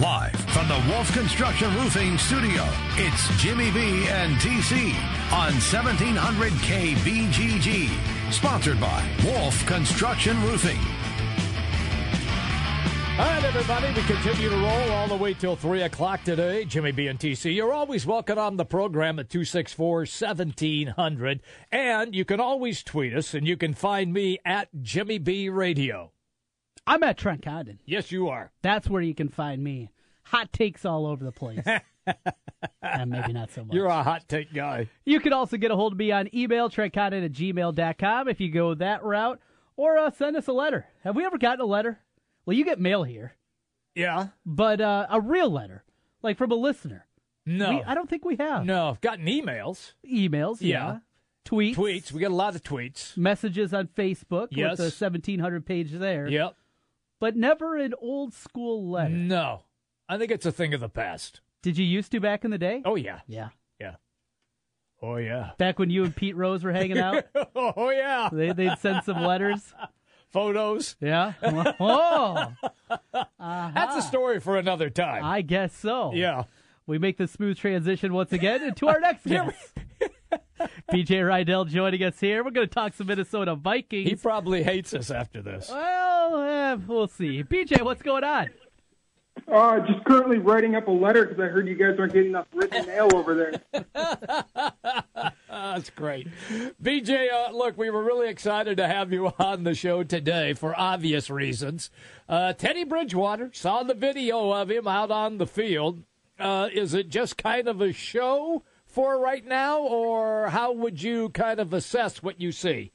Live from the Wolf Construction Roofing Studio, it's Jimmy B and TC on 1700 KBGG. Sponsored by Wolf Construction Roofing. All right, everybody, we continue to roll all the way till 3 o'clock today. Jimmy B and TC, you're always welcome on the program at 264 1700. And you can always tweet us, and you can find me at Jimmy B Radio. I'm at Trent Condon. Yes, you are. That's where you can find me. Hot takes all over the place. and maybe not so much. You're a hot take guy. You can also get a hold of me on email, trentcondon at gmail.com if you go that route, or uh, send us a letter. Have we ever gotten a letter? Well, you get mail here, Yeah. but uh, a real letter, like from a listener. No. We, I don't think we have. no, I've gotten emails, Emails, yeah. Yeah. Tweets. tweets. We get a lot of tweets. Messages on Facebook Yes. with the 1700 page there. Yep. But never an old school letter. No. I think it's a thing of the past. Did you used to back in the day? Oh, yeah. Yeah. Yeah. Oh, yeah. Back when you and Pete Rose were hanging out, oh, yeah. they, they'd send some letters. Photos. Yeah. Oh, uh-huh. That's a story for another time. I guess so. yeah. We make the smooth transition once again into our next guest. BJ Rydell joining us here. We're going to talk some Minnesota Vikings. He probably hates us after this. well, uh, we'll see. BJ, what's going on? Uh, just currently writing up a letter because I heard you guys aren't getting enough written mail over there. That's great. BJ, uh, look, we were really excited to have you on the show today for obvious reasons. Uh, Teddy Bridgewater, saw the video of him out on the field. Uh, is it just kind of a show for right now, or how would you kind of assess what you see?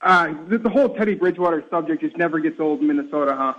Uh, the, the whole Teddy Bridgewater subject just never gets old in Minnesota, huh?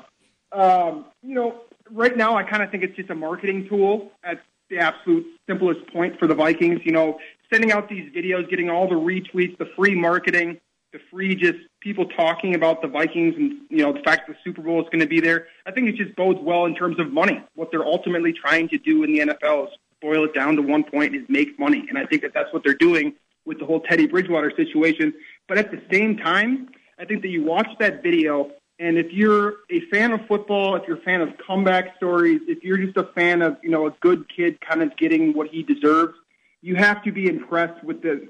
Um, you know, right now I kind of think it's just a marketing tool at the absolute simplest point for the Vikings. You know, sending out these videos, getting all the retweets, the free marketing, the free just people talking about the Vikings and, you know, the fact that the Super Bowl is going to be there. I think it just bodes well in terms of money. What they're ultimately trying to do in the NFL is boil it down to one point is make money. And I think that that's what they're doing with the whole Teddy Bridgewater situation. But at the same time, I think that you watch that video, and if you're a fan of football, if you're a fan of comeback stories, if you're just a fan of you know a good kid kind of getting what he deserves, you have to be impressed with the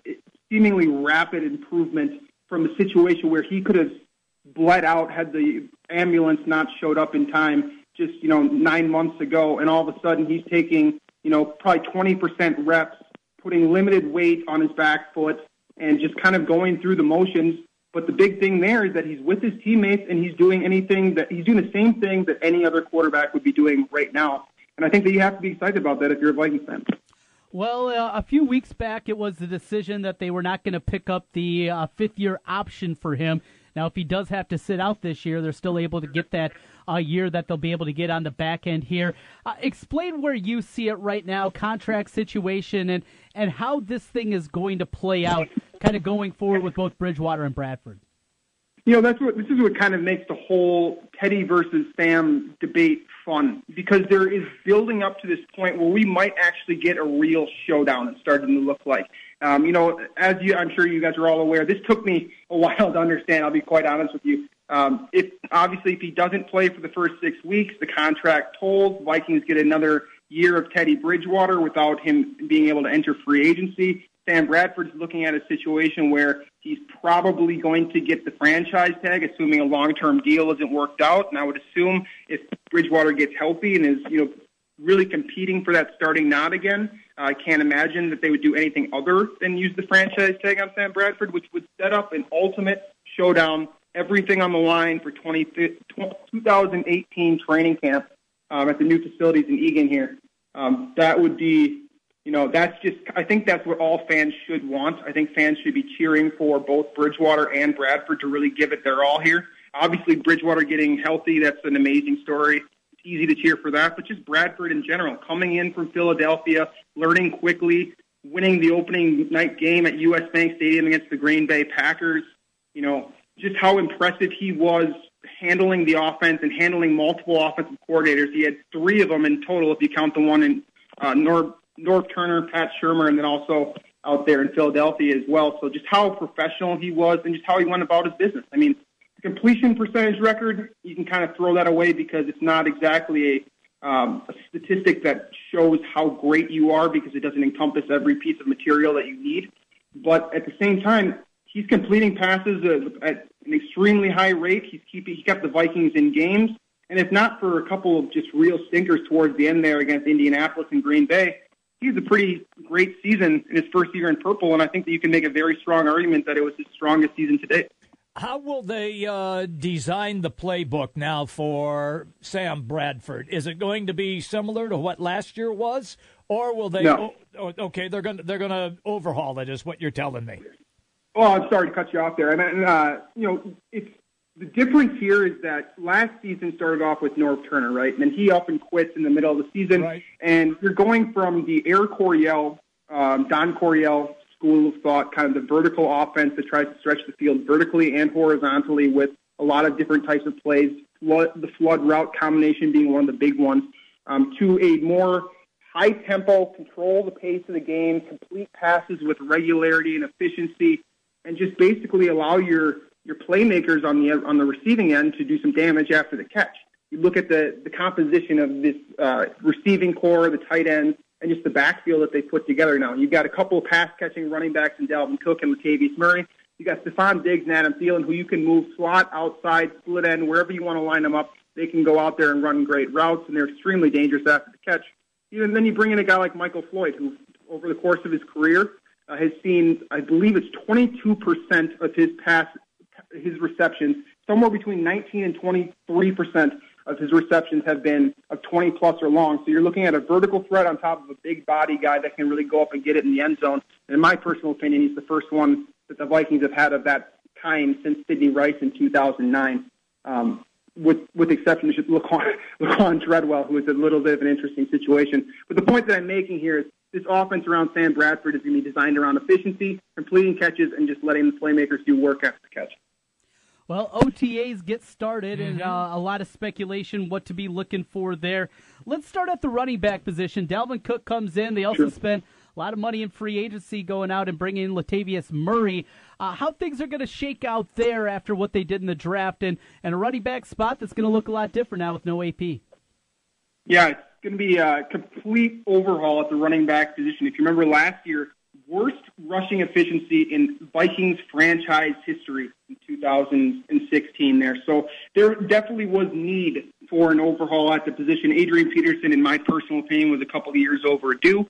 seemingly rapid improvement from a situation where he could have bled out had the ambulance not showed up in time just you know nine months ago, and all of a sudden he's taking you know probably 20% reps, putting limited weight on his back foot and just kind of going through the motions. But the big thing there is that he's with his teammates and he's doing anything that he's doing the same thing that any other quarterback would be doing right now. And I think that you have to be excited about that if you're a Vikings fan. Well, uh, a few weeks back, it was the decision that they were not going to pick up the uh, fifth year option for him. Now, if he does have to sit out this year, they're still able to get that uh, year that they'll be able to get on the back end here. Uh, explain where you see it right now, contract situation, and, and how this thing is going to play out, kind of going forward with both Bridgewater and Bradford. You know, that's what this is what kind of makes the whole Teddy versus Sam debate fun because there is building up to this point where we might actually get a real showdown. It's starting to look like. Um, you know, as you, I'm sure you guys are all aware, this took me a while to understand. I'll be quite honest with you. Um, if obviously if he doesn't play for the first six weeks, the contract tolls. Vikings get another year of Teddy Bridgewater without him being able to enter free agency. Sam Bradford's looking at a situation where he's probably going to get the franchise tag, assuming a long-term deal isn't worked out. And I would assume if Bridgewater gets healthy and is, you know, really competing for that starting nod again, I can't imagine that they would do anything other than use the franchise tag on Sam Bradford, which would set up an ultimate showdown, everything on the line for 20, 2018 training camp um, at the new facilities in Eagan here. Um, that would be you know, that's just, I think that's what all fans should want. I think fans should be cheering for both Bridgewater and Bradford to really give it their all here. Obviously, Bridgewater getting healthy, that's an amazing story. It's easy to cheer for that, but just Bradford in general, coming in from Philadelphia, learning quickly, winning the opening night game at US Bank Stadium against the Green Bay Packers, you know, just how impressive he was handling the offense and handling multiple offensive coordinators. He had three of them in total, if you count the one in uh, Norv Norv Turner, Pat Shurmur, and then also out there in Philadelphia as well. So just how professional he was and just how he went about his business. I mean, completion percentage record, you can kind of throw that away because it's not exactly a um, a statistic that shows how great you are because it doesn't encompass every piece of material that you need. But at the same time, he's completing passes at an extremely high rate. He's keeping he kept the Vikings in games, and if not for a couple of just real stinkers towards the end there against Indianapolis and Green Bay, he's a pretty great season in his first year in purple. And I think that you can make a very strong argument that it was his strongest season to date. How will they uh, design the playbook now for Sam Bradford? Is it going to be similar to what last year was, or will they? No. Oh, okay, they're going to they're going to overhaul it. Is what you're telling me? Oh, I'm sorry to cut you off there. I mean, uh, you know, it's the difference here is that last season started off with Norv Turner, right? And then he up and quits in the middle of the season, right. and you're going from the Air Coryell, um, Don Coryell school of thought, kind of the vertical offense that tries to stretch the field vertically and horizontally with a lot of different types of plays, flood, the flood route combination being one of the big ones, um, to a more high tempo, control the pace of the game, complete passes with regularity and efficiency, and just basically allow your your playmakers on the on the receiving end to do some damage after the catch. You look at the the composition of this uh, receiving corps, the tight ends, and just the backfield that they put together now. You've got a couple of pass catching running backs in Dalvin Cook and Latavius Murray. You got Stefon Diggs and Adam Thielen, who you can move slot, outside, split end, wherever you want to line them up. They can go out there and run great routes, and they're extremely dangerous after the catch. And then you bring in a guy like Michael Floyd, who, over the course of his career, uh, has seen, I believe it's 22% of his pass, his receptions, somewhere between 19 and 23% of his receptions have been of 20 plus or long. So you're looking at a vertical threat on top of a big body guy that can really go up and get it in the end zone. And in my personal opinion, he's the first one that the Vikings have had of that kind since Sidney Rice in 2009. Um, with with exception of Laquan, Laquan Treadwell, who is a little bit of an interesting situation. But the point that I'm making here is this offense around Sam Bradford is going to be designed around efficiency, completing catches, and just letting the playmakers do work after the catch. Well, OTAs get started, mm-hmm. and uh, a lot of speculation what to be looking for there. Let's start at the running back position. Dalvin Cook comes in. They also Sure. spent a lot of money in free agency going out and bringing in Latavius Murray. Uh, how things are going to shake out there after what they did in the draft, and, and a running back spot that's going to look a lot different now with no AP. Yeah, it's going to be a complete overhaul at the running back position. If you remember last year, worst rushing efficiency in Vikings franchise history in 2016 there. So there definitely was need for an overhaul at the position. Adrian Peterson, in my personal opinion, was a couple of years overdue.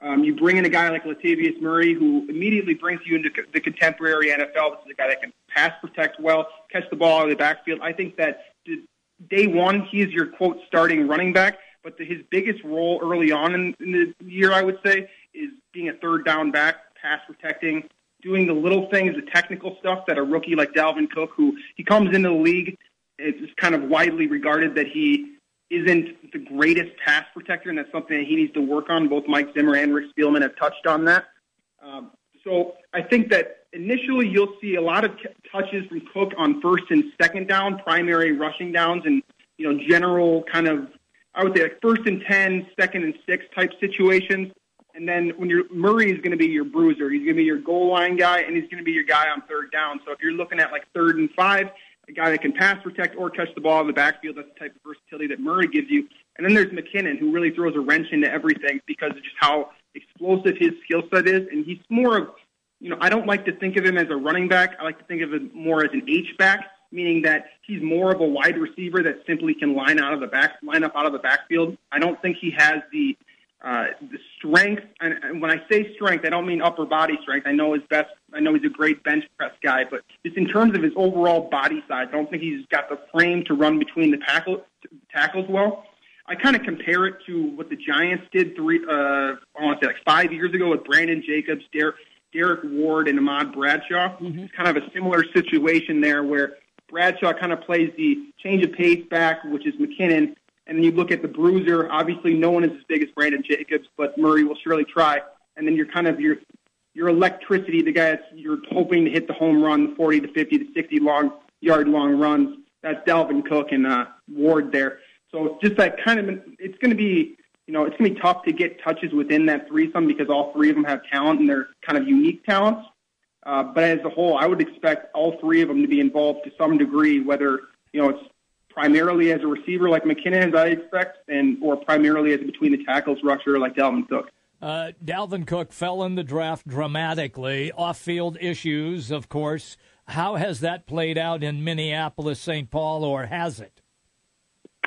Um, you bring in a guy like Latavius Murray, who immediately brings you into co- the contemporary NFL. This is a guy that can pass protect well, catch the ball out of the backfield. I think that day one, he is your quote starting running back. But the, his biggest role early on in, in the year, I would say, is being a third down back, pass protecting, doing the little things, the technical stuff that a rookie like Dalvin Cook, who he comes into the league, it's kind of widely regarded that he isn't the greatest pass protector, and that's something that he needs to work on. Both Mike Zimmer and Rick Spielman have touched on that. Um, so I think that initially you'll see a lot of t- touches from Cook on first and second down, primary rushing downs, and you know general kind of I would say like first and ten, second and six type situations. And then when you're Murray is going to be your bruiser, he's going to be your goal line guy, and he's going to be your guy on third down. So if you're looking at like third and five, a guy that can pass protect or catch the ball in the backfield, that's the type of versatility that Murray gives you. And then there's McKinnon, who really throws a wrench into everything because of just how explosive his skill set is, and he's more of you know, I don't like to think of him as a running back. I like to think of him more as an H back, meaning that he's more of a wide receiver that simply can line out of the back, line up out of the backfield. I don't think he has the uh, the strength. And, when I say strength, I don't mean upper body strength. I know his best. I know he's a great bench press guy, but just in terms of his overall body size, I don't think he's got the frame to run between the tackle, tackles well. I kind of compare it to what the Giants did three, uh, I want to say like five years ago with Brandon Jacobs, Derrick, Derrick Ward, and Ahmad Bradshaw. It's kind of a similar situation there where Bradshaw kind of plays the change of pace back, which is McKinnon, and then you look at the bruiser. Obviously, no one is as big as Brandon Jacobs, but Murray will surely try. And then you're kind of your your electricity, the guy that's you're hoping to hit the home run, 40 to 50 to 60 long yard long runs. That's Dalvin Cook and uh, Ward there. So just that kind of it's going to be you know it's going to be tough to get touches within that threesome because all three of them have talent and they're kind of unique talents. Uh, but as a whole, I would expect all three of them to be involved to some degree, whether you know it's primarily as a receiver like McKinnon, as I expect, and or primarily as between the tackles rusher like Dalvin Cook. Uh, Dalvin Cook fell in the draft dramatically. Off-field issues, of course. How has that played out in Minneapolis, St. Paul, or has it?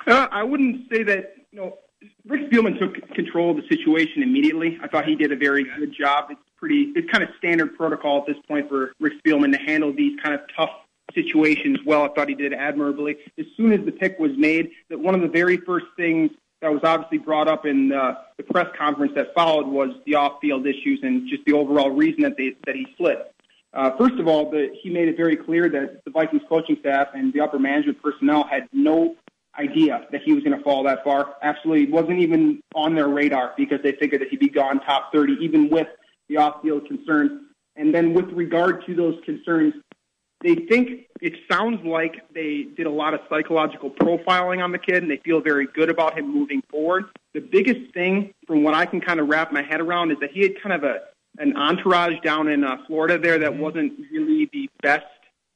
Uh, I wouldn't say that. You know, Rick Spielman took control of the situation immediately. I thought he did a very good job. It's pretty. It's kind of standard protocol at this point for Rick Spielman to handle these kind of tough situations well. I thought he did admirably. As soon as the pick was made, that one of the very first things that was obviously brought up in uh, the press conference that followed was the off-field issues and just the overall reason that they that he slid. Uh, first of all, the, he made it very clear that the Vikings coaching staff and the upper management personnel had no idea that he was going to fall that far. Absolutely wasn't even on their radar because they figured that he'd be gone top 30, even with the off-field concerns. And then with regard to those concerns, they think it sounds like they did a lot of psychological profiling on the kid and they feel very good about him moving forward. The biggest thing from what I can kind of wrap my head around is that he had kind of a an entourage down in uh, Florida there that wasn't really the best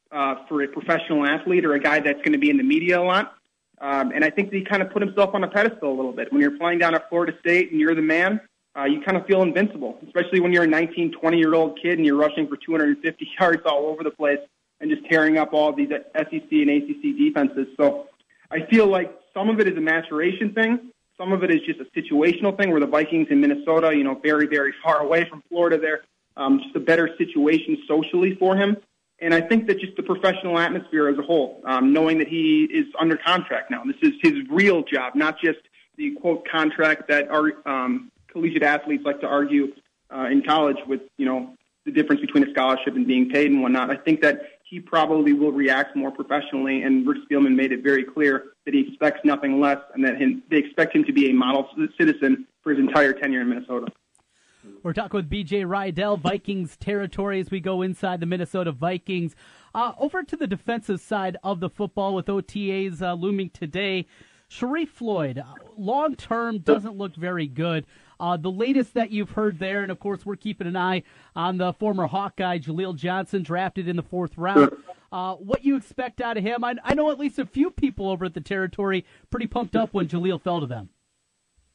uh, for a professional athlete or a guy that's going to be in the media a lot. Um, and I think he kind of put himself on a pedestal a little bit. When you're playing down at Florida State and you're the man, uh, you kind of feel invincible, especially when you're a 19, 20 year old kid and you're rushing for 250 yards all over the place and just tearing up all these SEC and ACC defenses. So I feel like some of it is a maturation thing. Some of it is just a situational thing where the Vikings in Minnesota, you know, very, very far away from Florida there, um, just a better situation socially for him. And I think that just the professional atmosphere as a whole, um, knowing that he is under contract now, this is his real job, not just the quote contract that our um, collegiate athletes like to argue uh, in college with, you know, the difference between a scholarship and being paid and whatnot. I think that he probably will react more professionally. And Rick Spielman made it very clear that he expects nothing less and that him, they expect him to be a model citizen for his entire tenure in Minnesota. We're talking with BJ Rydell, Vikings territory, as we go inside the Minnesota Vikings. Uh, over to the defensive side of the football with OTAs uh, looming today. Sharrif Floyd, uh, long term, doesn't look very good. Uh, the latest that you've heard there, and of course, we're keeping an eye on the former Hawkeye, Jaleel Johnson, drafted in the fourth round. Uh, what you expect out of him? I, I know at least a few people over at the territory pretty pumped up when Jaleel fell to them.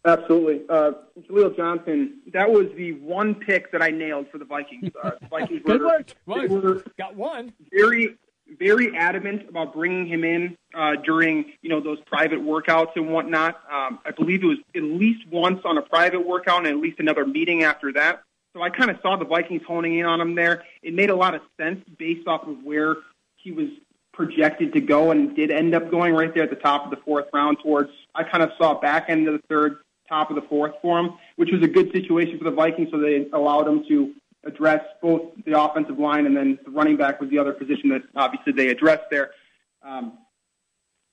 Absolutely. Uh, Jaleel Johnson, that was the one pick that I nailed for the Vikings. Uh, the Vikings Good were, work. were Got one. Very, very adamant about bringing him in uh, during you know those private workouts and whatnot. Um, I believe it was at least once on a private workout and at least another meeting after that. So I kind of saw the Vikings honing in on him there. It made a lot of sense based off of where he was projected to go and did end up going right there at the top of the fourth round towards I kind of saw back end of the third, top of the fourth for him, which was a good situation for the Vikings so they allowed him to address both the offensive line and then the running back was the other position that obviously they addressed there. Um,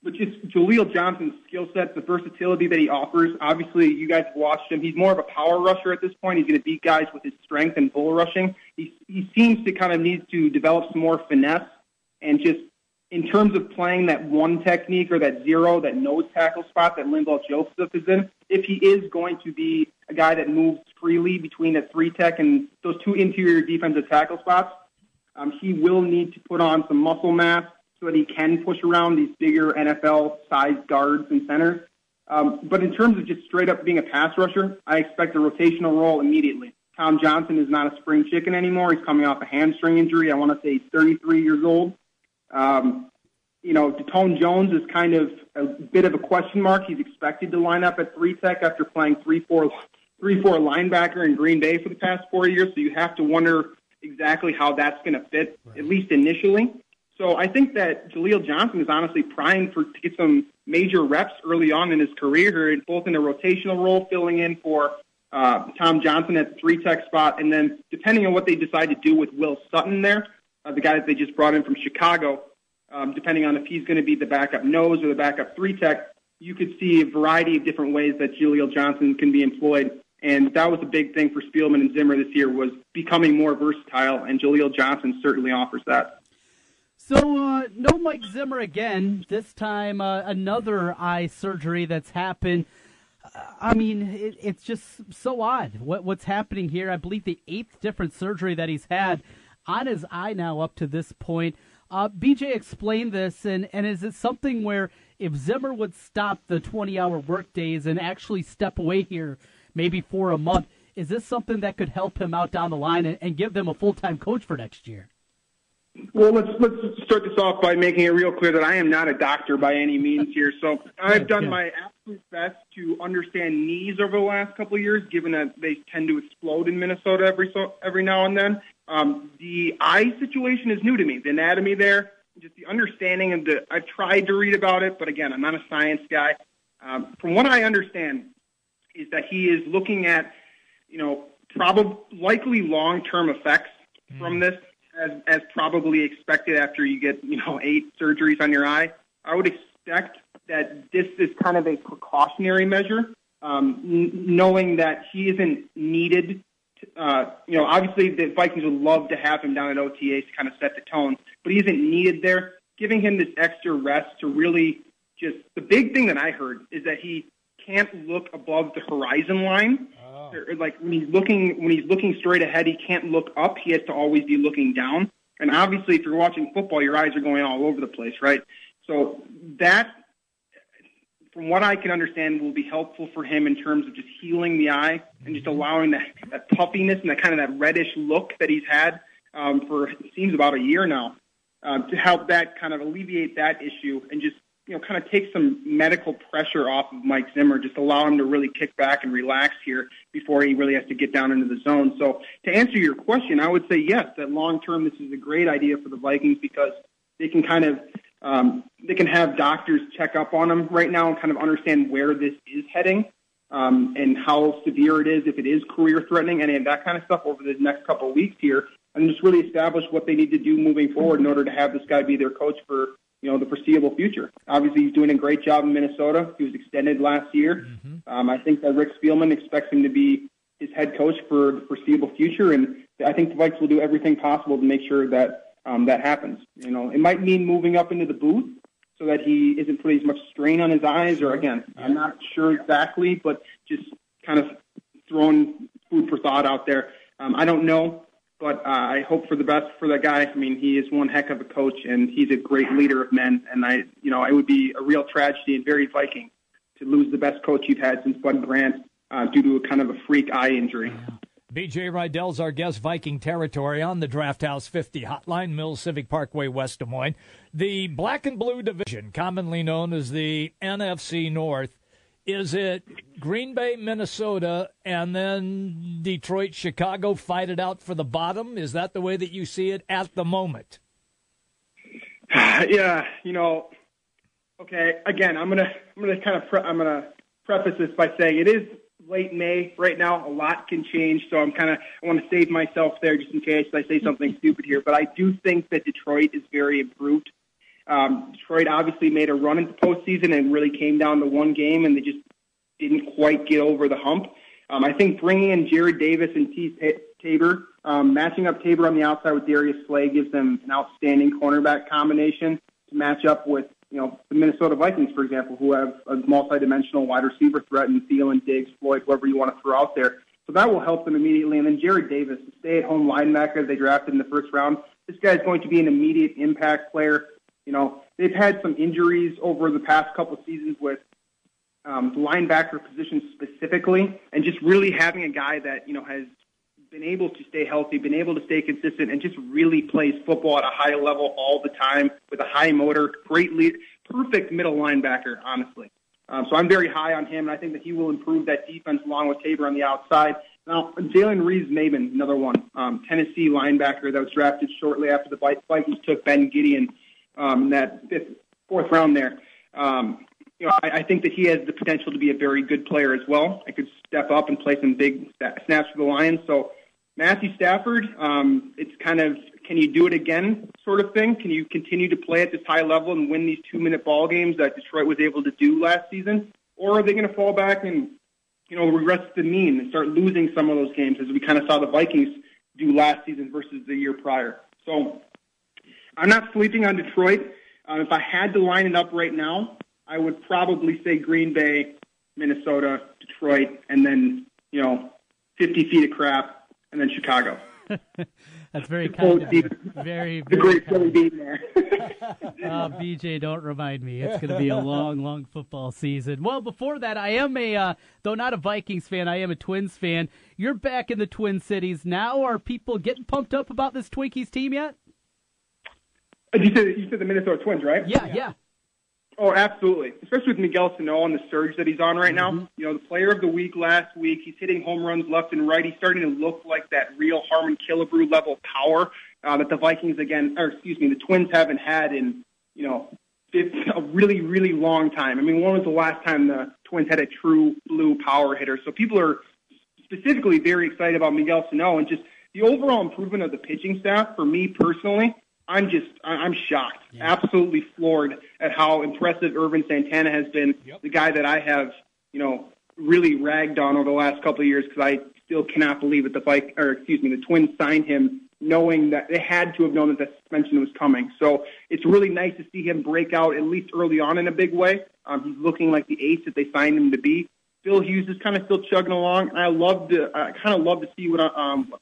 but just Jaleel Johnson's skill set, the versatility that he offers. Obviously, you guys have watched him. He's more of a power rusher at this point. He's going to beat guys with his strength and bull rushing. He he seems to kind of need to develop some more finesse and just in terms of playing that one technique or that zero, that nose tackle spot that Linval Joseph is in. If he is going to be a guy that moves freely between the three tech and those two interior defensive tackle spots, um, he will need to put on some muscle mass so that he can push around these bigger NFL sized guards and centers. Um, but in terms of just straight up being a pass rusher, I expect a rotational role immediately. Tom Johnson is not a spring chicken anymore. He's coming off a hamstring injury. I want to say he's 33 years old. Um, you know, Datone Jones is kind of a bit of a question mark. He's expected to line up at three tech after playing three four three four linebacker in Green Bay for the past four years. So you have to wonder exactly how that's going to fit, right. at least initially. So I think that Jaleel Johnson is honestly primed for to get some major reps early on in his career, both in a rotational role, filling in for uh, Tom Johnson at the three tech spot, and then depending on what they decide to do with Will Sutton there, uh, the guy that they just brought in from Chicago, um, depending on if he's going to be the backup nose or the backup three tech, you could see a variety of different ways that Jaleel Johnson can be employed. And that was a big thing for Spielman and Zimmer this year was becoming more versatile, and Jaleel Johnson certainly offers that. So, uh, no Mike Zimmer again. This time, uh, another eye surgery that's happened. I mean, it, it's just so odd what, what's happening here. I believe the eighth different surgery that he's had. on his eye now up to this point. Uh, BJ explained this, and, and is it something where if Zimmer would stop the 20 hour workdays and actually step away here maybe for a month, is this something that could help him out down the line and, and give them a full time coach for next year? Well, let's let's start this off by making it real clear that I am not a doctor by any means here. So I've done my absolute best to understand knees over the last couple of years, given that they tend to explode in Minnesota every so every now and then. Um, the eye situation is new to me. The anatomy there, just the understanding of the. I've tried to read about it, but again, I'm not a science guy. Um, from what I understand, is that he is looking at, you know, probably likely long-term effects mm. from this, as as probably expected after you get you know eight surgeries on your eye. I would expect that this is kind of a precautionary measure, um, n- knowing that he isn't needed uh, you know, obviously the Vikings would love to have him down at OTAs to kind of set the tone, but he isn't needed there. Giving him this extra rest to really just the big thing that I heard is that he can't look above the horizon line. Oh. Like when he's looking when he's looking straight ahead, he can't look up. He has to always be looking down. And obviously, if you're watching football, your eyes are going all over the place, right? So that from what I can understand, will be helpful for him in terms of just healing the eye and just allowing that, that puffiness and that kind of that reddish look that he's had um, for it seems about a year now uh, to help that kind of alleviate that issue and just you know kind of take some medical pressure off of Mike Zimmer, just allow him to really kick back and relax here before he really has to get down into the zone. So to answer your question, I would say yes, that long term this is a great idea for the Vikings because they can kind of um, they can have doctors check up on them right now and kind of understand where this is heading um, and how severe it is, if it is career threatening, any of that kind of stuff over the next couple of weeks here, and just really establish what they need to do moving forward in order to have this guy be their coach for you know the foreseeable future. Obviously, he's doing a great job in Minnesota. He was extended last year. Mm-hmm. Um, I think that Rick Spielman expects him to be his head coach for the foreseeable future, and I think the Vikes will do everything possible to make sure that um, that happens. You know, it might mean moving up into the booth so that he isn't putting as much strain on his eyes. Or again, I'm not sure exactly, but just kind of throwing food for thought out there. Um, I don't know, but uh, I hope for the best for that guy. I mean, he is one heck of a coach, and he's a great leader of men. And I, you know, it would be a real tragedy and very Viking to lose the best coach you've had since Bud Grant uh, due to a kind of a freak eye injury. BJ Rydell's our guest, Viking territory on the Draft House 50 hotline, Mills Civic Parkway, West Des Moines. The black and blue division, commonly known as the NFC North, is it Green Bay, Minnesota, and then Detroit, Chicago fight it out for the bottom? Is that the way that you see it at the moment? Yeah, you know, okay. Again, I'm gonna I'm gonna kind of pre- I'm gonna preface this by saying it is late May right now. A lot can change, so I'm kind of I want to save myself there just in case I say something stupid here. But I do think that Detroit is very improved. Um, Detroit obviously made a run into postseason and really came down to one game, and they just didn't quite get over the hump. Um, I think bringing in Jarrad Davis and Teez Tabor, um, matching up Tabor on the outside with Darius Slay gives them an outstanding cornerback combination to match up with you know, the Minnesota Vikings, for example, who have a multi-dimensional wide receiver threat in Thielen, Diggs, Floyd, whoever you want to throw out there. So that will help them immediately. And then Jarrad Davis, the stay-at-home linebacker they drafted in the first round, this guy is going to be an immediate impact player. You know, they've had some injuries over the past couple seasons with um, linebacker position specifically, and just really having a guy that you know has been able to stay healthy, been able to stay consistent, and just really plays football at a high level all the time with a high motor, great lead, perfect middle linebacker, honestly. Um, so I'm very high on him, and I think that he will improve that defense along with Tabor on the outside. Now, Jalen Reeves-Maybin, another one, um, Tennessee linebacker that was drafted shortly after the Vikings took Ben Gedeon um, in that fifth, fourth round there. Um, you know, I, I think that he has the potential to be a very good player as well. I could step up and play some big snaps for the Lions. So Matthew Stafford, um, it's kind of can you do it again sort of thing? Can you continue to play at this high level and win these two minute ball games that Detroit was able to do last season? Or are they going to fall back and, you know, regress the mean and start losing some of those games as we kind of saw the Vikings do last season versus the year prior? So I'm not sleeping on Detroit. Uh, if I had to line it up right now, I would probably say Green Bay, Minnesota, Detroit, and then, you know, 50 feet of crap and then Chicago. That's very kind of you. Very, the very great kind. Beaton there. Uh, BJ, don't remind me. It's going to be a long, long football season. Well, before that, I am a, uh, though not a Vikings fan, I am a Twins fan. You're back in the Twin Cities now. Are people getting pumped up about this Twinkies team yet? You said you said the Minnesota Twins, right? Yeah, yeah. Oh, absolutely. Especially with Miguel Sano and the surge that he's on right now. You know, the player of the week last week. He's hitting home runs left and right. He's starting to look like that real Harmon Killebrew level power uh, that the Vikings again, or excuse me, the Twins haven't had in you know it's a really really long time. I mean, when was the last time the Twins had a true blue power hitter? So people are specifically very excited about Miguel Sano and just the overall improvement of the pitching staff. For me personally, I'm just I'm shocked, absolutely floored at how impressive Ervin Santana has been. Yep. The guy that I have, you know, really ragged on over the last couple of years because I still cannot believe that the Vik or excuse me, the Twins signed him knowing that they had to have known that the suspension was coming. So it's really nice to see him break out at least early on in a big way. Um, he's looking like the ace that they signed him to be. Phil Hughes is kind of still chugging along. And I love to I kind of love to see what I, um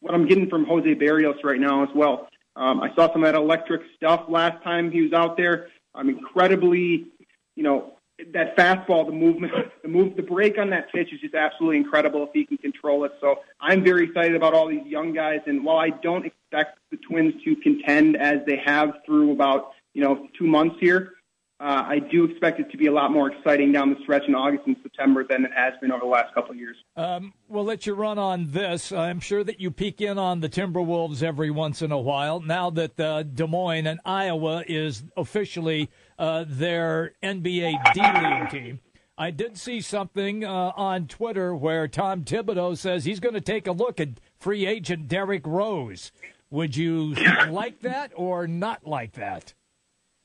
what I'm getting from Jose Berrios right now as well. Um, I saw some of that electric stuff last time he was out there. I'm incredibly, you know, that fastball, the movement, the move, the break on that pitch is just absolutely incredible if he can control it. So I'm very excited about all these young guys. And while I don't expect the Twins to contend as they have through about you know two months here, uh, I do expect it to be a lot more exciting down the stretch in August and September than it has been over the last couple of years. Um, we'll let you run on this. I'm sure that you peek in on the Timberwolves every once in a while. Now that uh, Des Moines and Iowa is officially uh, their NBA D League team, I did see something uh, on Twitter where Tom Thibodeau says he's going to take a look at free agent Derrick Rose. Would you like that or not like that?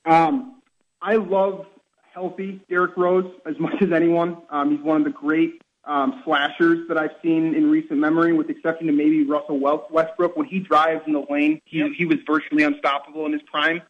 Um, I love healthy Derrick Rose as much as anyone. Um, he's one of the great um, slashers that I've seen in recent memory, with the exception to maybe Russell Westbrook. When he drives in the lane, he, Yep. he was virtually unstoppable in his prime.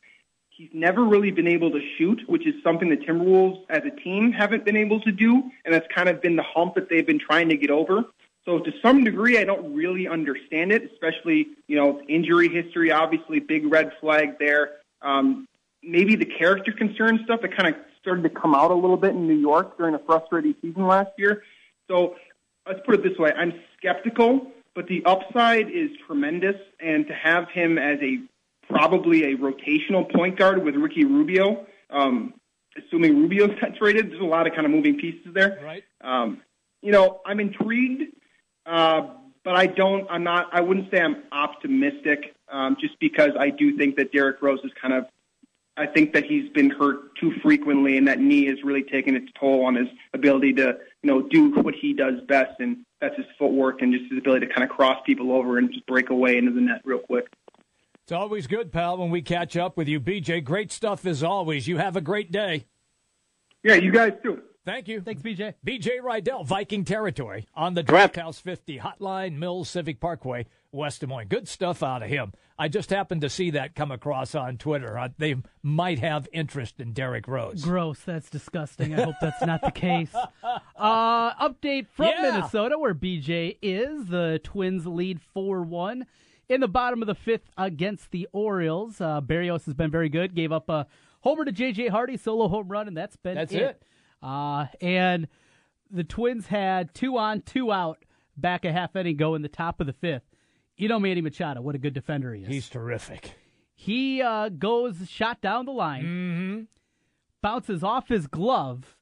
He's never really been able to shoot, which is something the Timberwolves as a team haven't been able to do, and that's kind of been the hump that they've been trying to get over. So to some degree, I don't really understand it, especially you know injury history. Obviously, big red flag there. Um, maybe the character concern stuff that kind of started to come out a little bit in New York during a frustrating season last year. So let's put it this way: I'm skeptical, but the upside is tremendous, and to have him as a probably a rotational point guard with Ricky Rubio, um, assuming Rubio's rated, there's a lot of kind of moving pieces there. Right. Um, you know, I'm intrigued, uh, but I don't. I'm not. I wouldn't say I'm optimistic, um, just because I do think that Derrick Rose is kind of. I think that he's been hurt too frequently, and that knee has really taken its toll on his ability to, you know, do what he does best, and that's his footwork and just his ability to kind of cross people over and just break away into the net real quick. It's always good, pal, when we catch up with you. BJ, great stuff as always. You have a great day. Yeah, you guys too. Thank you. Thanks, BJ. BJ Rydell, Viking territory, on the Draft House 50 Hotline, Mills Civic Parkway, West Des Moines. Good stuff out of him. I just happened to see that come across on Twitter. Uh, they might have interest in Derrick Rose. Gross. That's disgusting. I hope that's not the case. Uh, update from Yeah. Minnesota, where BJ is. The Twins lead 4 1 in the bottom of the fifth against the Orioles. Uh, Berrios has been very good. Gave up a homer to J.J. Hardy, solo home run, and that's been That's it. Uh, and the Twins had two on, two out back a half inning go in the top of the fifth. You know Manny Machado, what a good defender he is. He's terrific. He uh, goes shot down the line, Mm-hmm. bounces off his glove,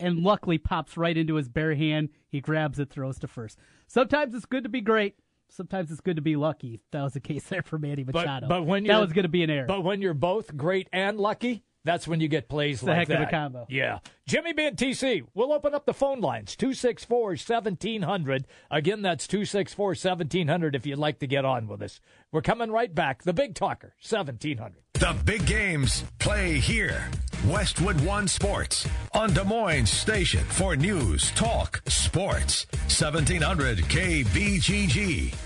and luckily pops right into his bare hand. He grabs it, throws to first. Sometimes it's good to be great. Sometimes it's good to be lucky. That was the case there for Manny Machado. but when that was going to be an error. But when you're both great and lucky, that's when you get plays a like heck of a that. combo. Yeah. Jimmy B and TC, we'll open up the phone lines 264 1700. Again, that's 264 1700 if you'd like to get on with us. We're coming right back. The Big Talker, 1700. The big games play here. Westwood One Sports on Des Moines Station for news, talk, sports. 1700 KBGG.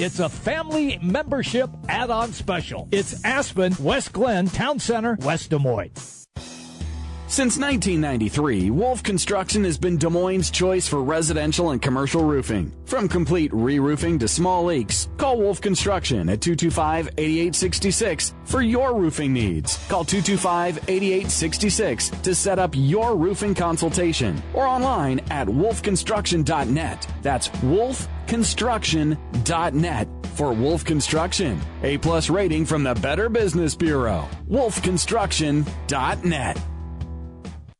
it's a family membership add on special. It's Aspen, West Glen, Town Center, West Des Moines. Since 1993, Wolf Construction has been Des Moines' choice for residential and commercial roofing. From complete re-roofing to small leaks, call Wolf Construction at 225-8866 for your roofing needs. Call 225-8866 to set up your roofing consultation or online at wolfconstruction.net. That's wolfconstruction.net for Wolf Construction. A plus rating from the Better Business Bureau. wolfconstruction.net.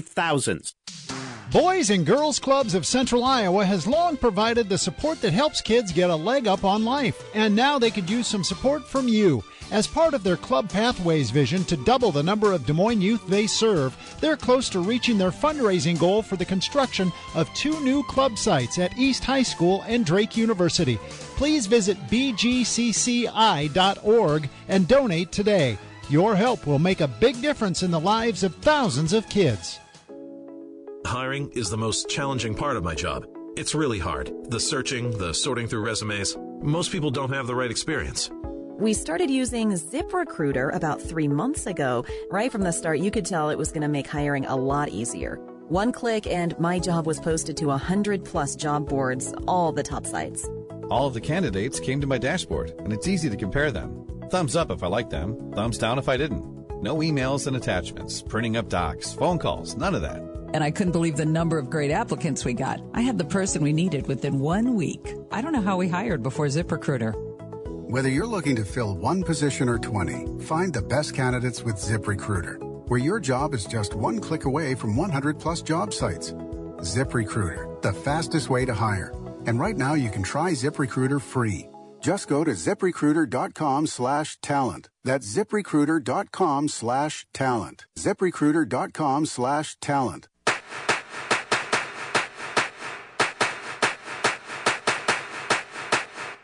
Thousands. Boys and Girls Clubs of Central Iowa has long provided the support that helps kids get a leg up on life, and now they could use some support from you. As part of their Club Pathways vision to double the number of Des Moines youth they serve, they're close to reaching their fundraising goal for the construction of two new club sites at East High School and Drake University. Please visit bgcci.org and donate today. Your help will make a big difference in the lives of thousands of kids. Hiring is the most challenging part of my job. It's really hard. The searching, the sorting through resumes. Most people don't have the right experience. We started using ZipRecruiter about three months ago. Right from the start, you could tell it was going to make hiring a lot easier. One click and my job was posted to 100 plus job boards, all the top sites. All of the candidates came to my dashboard, and it's easy to compare them. Thumbs up if I liked them, thumbs down if I didn't. No emails and attachments, printing up docs, phone calls, none of that and I couldn't believe the number of great applicants we got. I had the person we needed within one week. I don't know how we hired before ZipRecruiter. Whether you're looking to fill one position or 20, find the best candidates with ZipRecruiter, where your job is just one click away from 100 plus job sites. ZipRecruiter, the fastest way to hire. And right now you can try ZipRecruiter free. Just go to ziprecruiter.com slash talent. That's ziprecruiter.com slash talent. ziprecruiter.com slash talent.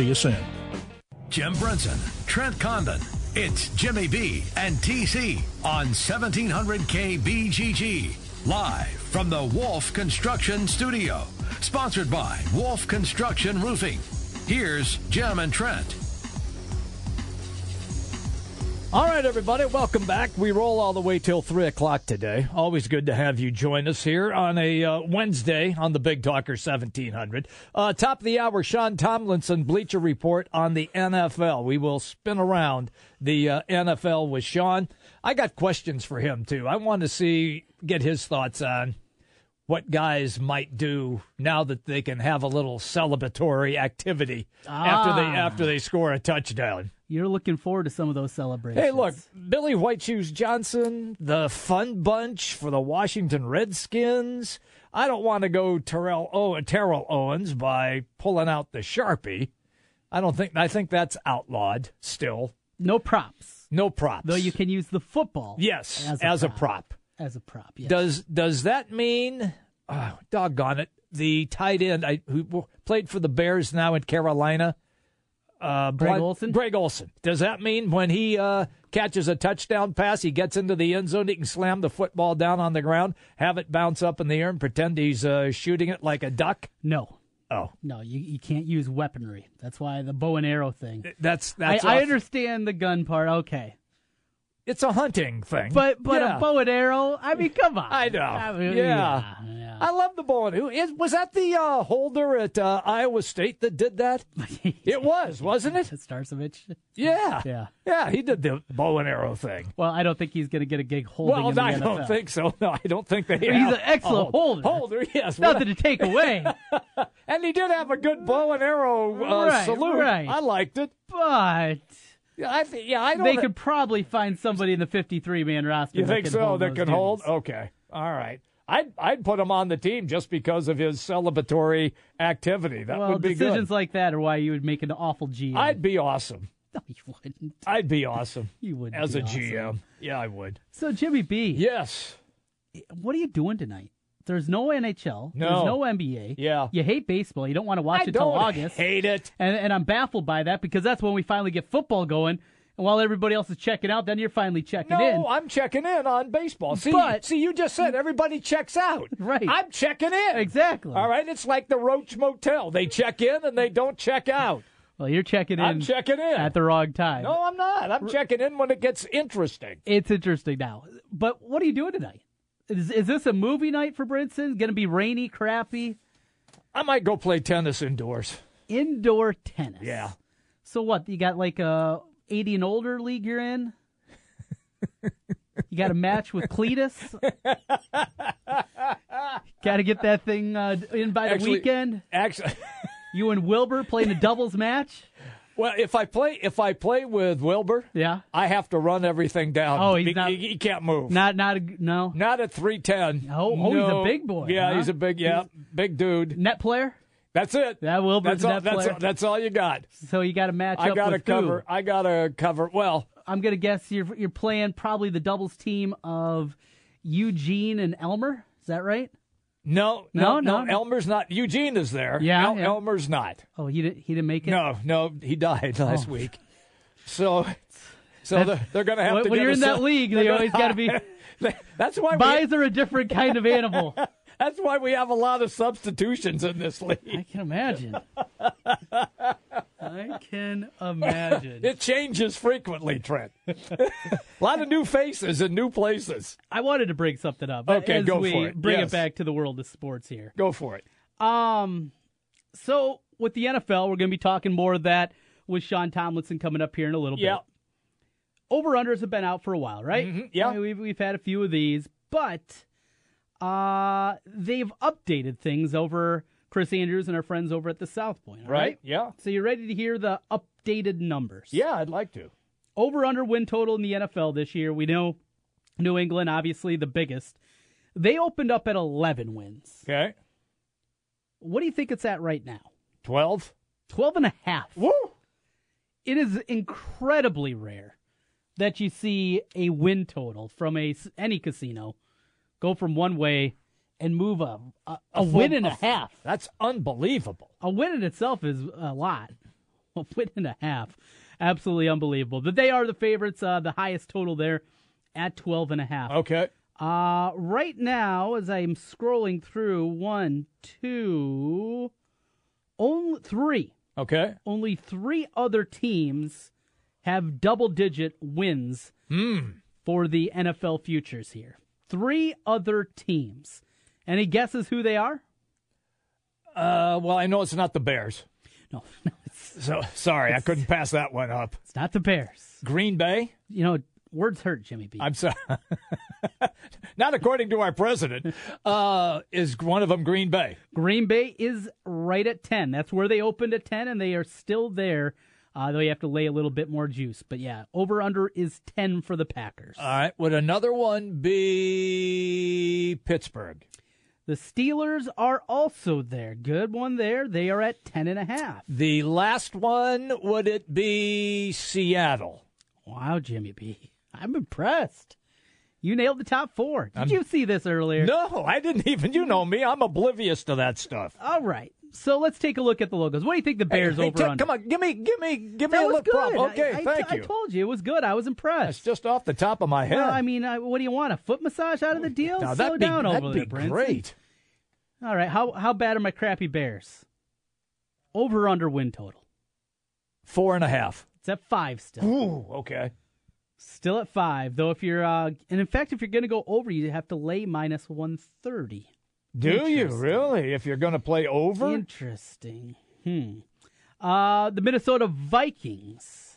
See you soon. Jim Brunson, Trent Condon. It's Jimmy B and TC on 1700 KBGG. Live from the Wolf Construction Studio. Sponsored by Wolf Construction Roofing. Here's Jim and Trent. All right, everybody, welcome back. We roll all the way till 3 o'clock today. Always good to have you join us here on a uh, Wednesday on the Big Talker 1700. Uh, top of the hour, Sean Tomlinson, Bleacher Report on the NFL. We will spin around the uh, NFL with Sean. I got questions for him, too. I want to see, get his thoughts on what guys might do now that they can have a little celebratory activity after they Ah. after they score a touchdown. You're looking forward to some of those celebrations. Hey, look, Billy White Shoes Johnson, the fun bunch for the Washington Redskins. I don't want to go Terrell Owen, Terrell Owens by pulling out the Sharpie. I don't think I think that's outlawed still. No props. No props. Though you can use the football. Yes, as as a, a prop. As a prop. Yes. Does does that mean? Oh, doggone it! The tight end I, who played for the Bears now in Carolina, uh, Greg Blunt- Olsen? Greg Olsen. Does that mean when he uh, catches a touchdown pass, he gets into the end zone, he can slam the football down on the ground, have it bounce up in the air, and pretend he's uh, shooting it like a duck? No. Oh, No, you, you can't use weaponry. That's why the bow and arrow thing. that's that's. I off- understand the gun part. Okay. It's a hunting thing, But but Yeah. a bow and arrow, I mean, come on. I know. I mean, yeah. yeah, I love the bow and who is was that the uh, holder at uh, Iowa State that did that? it was, wasn't it? Starcevich. Yeah. Yeah. Yeah, he did the bow and arrow thing. Well, I don't think he's going to get a gig holding well, I NFL. don't think so. No, I don't think they He's an excellent holder. Holder, yes. Nothing to take away. and he did have a good bow and arrow uh, Right, salute. right. I liked it. But Yeah, I think. Yeah, I don't. they could probably find somebody in the 53 man roster. You that think can so? hold That can hold? Okay. All right. I'd I'd put him on the team just because of his celebratory activity. That well, would be good. decisions good. like that are why you would make an awful GM. I'd be awesome. No, you wouldn't. I'd be awesome. You would as be a awesome. GM. Yeah, I would. So Jimmy B, Yes. what are you doing tonight? There's no NHL. No. There's no NBA. Yeah. You hate baseball. You don't want to watch I it till August. hate it. And and I'm baffled by that because that's when we finally get football going. And while everybody else is checking out, then you're finally checking No, in. No, I'm checking in on baseball. See, But- see, you just said everybody checks out. Right. I'm checking in. Exactly. All right. It's like the Roach Motel. They check in and they don't check out. Well, you're checking in I'm checking in. at the wrong time. no, I'm not. I'm checking in when it gets interesting. It's interesting now. But what are you doing tonight? Is, is this a movie night for Brinson? Going to be rainy, crappy? I might go play tennis indoors. Indoor tennis. Yeah. So what? You got like a 80 and older league you're in? you got a match with Cletus? got to get that thing uh, in by the Actually- weekend? Actually, You and Wilbur playing a doubles match? Well, if I play if I play with Wilbur, Yeah. I have to run everything down. Oh, he's he, not- he, can't move. Not, not a, no. Not at three ten. Oh, oh, he's a big boy, Yeah, huh? he's a big yeah, big dude. Net player? That's it. Yeah, Wilbur's That's all. net That's player. all, that's all you got. So you got to match I gotta with who? cover. I gotta cover. Well, I'm gonna guess you're you're playing probably the doubles team of Eugene and Elmer. Is that right? No, No, no, no. Elmer's not. Eugene is there. Yeah, El- yeah. Elmer's not. Oh, he didn't he didn't make it. No, no, he died oh. last Oh. week. So, so That's- they're, they're gonna have when, to. when you're in that league, they always got to be. That's why we, are a different kind of animal. That's why we have a lot of substitutions in this league. I can imagine. I can imagine. It changes frequently, Trent. a lot of new faces in new places. I wanted to bring something up. Okay, as go we for it. Bring Yes. it back to the world of sports here. Go for it. Um, so with the NFL, we're going to be talking more of that with Sean Tomlinson coming up here in a little Yeah. bit. Over unders have been out for a while, right? Mhm, yeah. I mean, we've we've had a few of these, but uh, they've updated things over Chris Andrews and our friends over at the South Point. all Right? Yeah. So you're ready to hear the updated numbers? Yeah, I'd like to. over under win total in the NFL this year. We know New England, obviously the biggest. They opened up at 11 wins. Okay. What do you think it's at right now? 12. 12 and a half. Woo! It is incredibly rare that you see a win total from a any casino go from one way and move a a, a, full- win and a a- half. That's unbelievable. A win in itself is a lot. A win and a half. Absolutely unbelievable. But they are the favorites, uh, the highest total there at 12 and a half. Okay. Uh, right now, as I'm scrolling through, one, two, only three, Okay. only three other teams have double digit wins for the NFL futures here. Three other teams. Any guesses who they are? Uh, well, I know it's not the Bears. No, So sorry, I couldn't pass that one up. It's not the Bears. Green Bay. You know, words hurt, Jimmy B. I'm sorry. not according to our president. Uh, is one of them Green Bay? Green Bay is right at 10. That's where they opened at 10, and they are still there. Uh, though you have to lay a little bit more juice. But yeah, over under is 10 for the Packers. All right. Would another one be Pittsburgh? The Steelers are also there. Good one there. They are at 10 and a half. The last one would it be Seattle? Wow, Jimmy B. I'm impressed. You nailed the top four. Did I'm- you see this earlier? No, I didn't even. You know me. I'm oblivious to that stuff. All right. So let's take a look at the logos. What do you think the Bears Hey, hey, over Ted, under? Come on, give me, give me, give me a look. good. Prop. Okay, I, I- thank I you. told you it was good. I was impressed. That's just off the top of my head. Well, I mean, I, what do you want? A foot massage out of the deal? Now, Slow be, down over be there, Brinson. great. All right. How how bad are my crappy Bears? Over under win total. Four and a half. It's at five still. Ooh, okay. Still at five, though. If you're, uh, and in fact, if you're going to go over, you have to lay minus one thirty. Do you really? If you're going to play over, Interesting. Hmm. Uh, the Minnesota Vikings.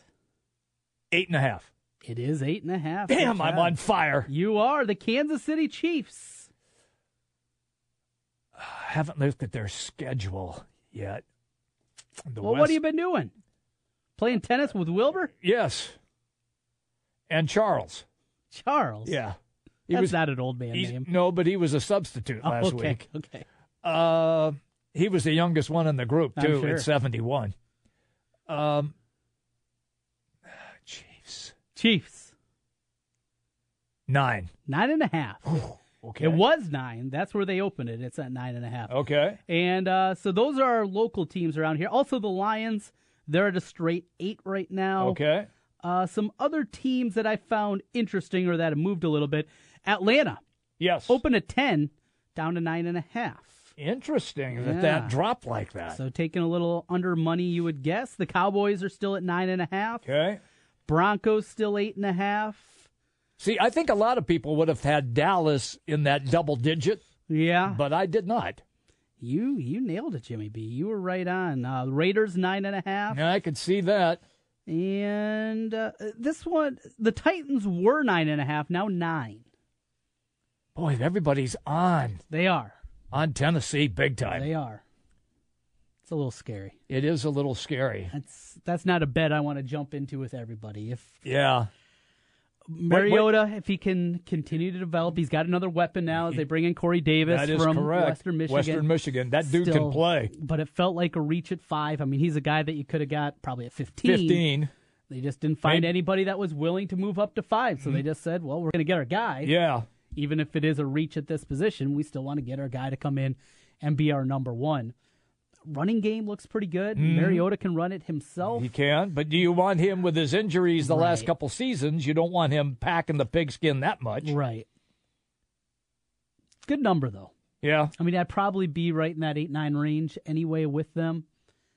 eight and a half. It is eight and a half. Damn, I'm on fire. You are the Kansas City Chiefs. I haven't looked at their schedule yet. The well, what have you been doing? Playing tennis with Wilbur? Yes. And Charles. Charles. Yeah. He That's was not an old man name. No, but he was a substitute Oh, last okay, week. Okay. Uh, he was the youngest one in the group too sure. at 71. Um, Chiefs Chiefs. nine. Nine and a half. Okay. It was nine. That's where they opened it. It's at nine and a half. Okay. And uh, so those are our local teams around here. Also, the Lions, they're at a straight eight right now. Okay. Uh, some other teams that I found interesting or that have moved a little bit. Atlanta. Yes. Open at 10, down to nine and a half. Interesting that Yeah. that dropped like that. So taking a little under money, you would guess. The Cowboys are still at nine and a half. Okay. Broncos still eight and a half. See, I think a lot of people would have had Dallas in that double digit, Yeah. but I did not. You you nailed it, Jimmy B. You were right on. Uh, Raiders nine and a half. Yeah, I could see that. And uh, this one, the Titans were nine and a half, now nine. Boy, everybody's on They are. on Tennessee big time. They are. It's a little scary. It is a little scary. That's that's not a bet I want to jump into with everybody. If Yeah. Mariota, if he can continue to develop, he's got another weapon now as they bring in Corey Davis That is from correct. Western Michigan. Western Michigan. That dude Still- can play. But it felt like a reach at five. I mean, he's a guy that you could have got probably at 15. 15. They just didn't find Maybe- anybody that was willing to move up to five. So they mm-hmm. just said, well, we're going to get our guy. Yeah. Even if it is a reach at this position, we still want to get our guy to come in and be our number one. Running game looks pretty good. Mhm. Mariota can run it himself. He can, but do you want him with his injuries the last couple seasons? You don't want him packing the pigskin that much. Right. Good number, though. Yeah. I mean, I'd probably be right in that 8 9 range anyway with them.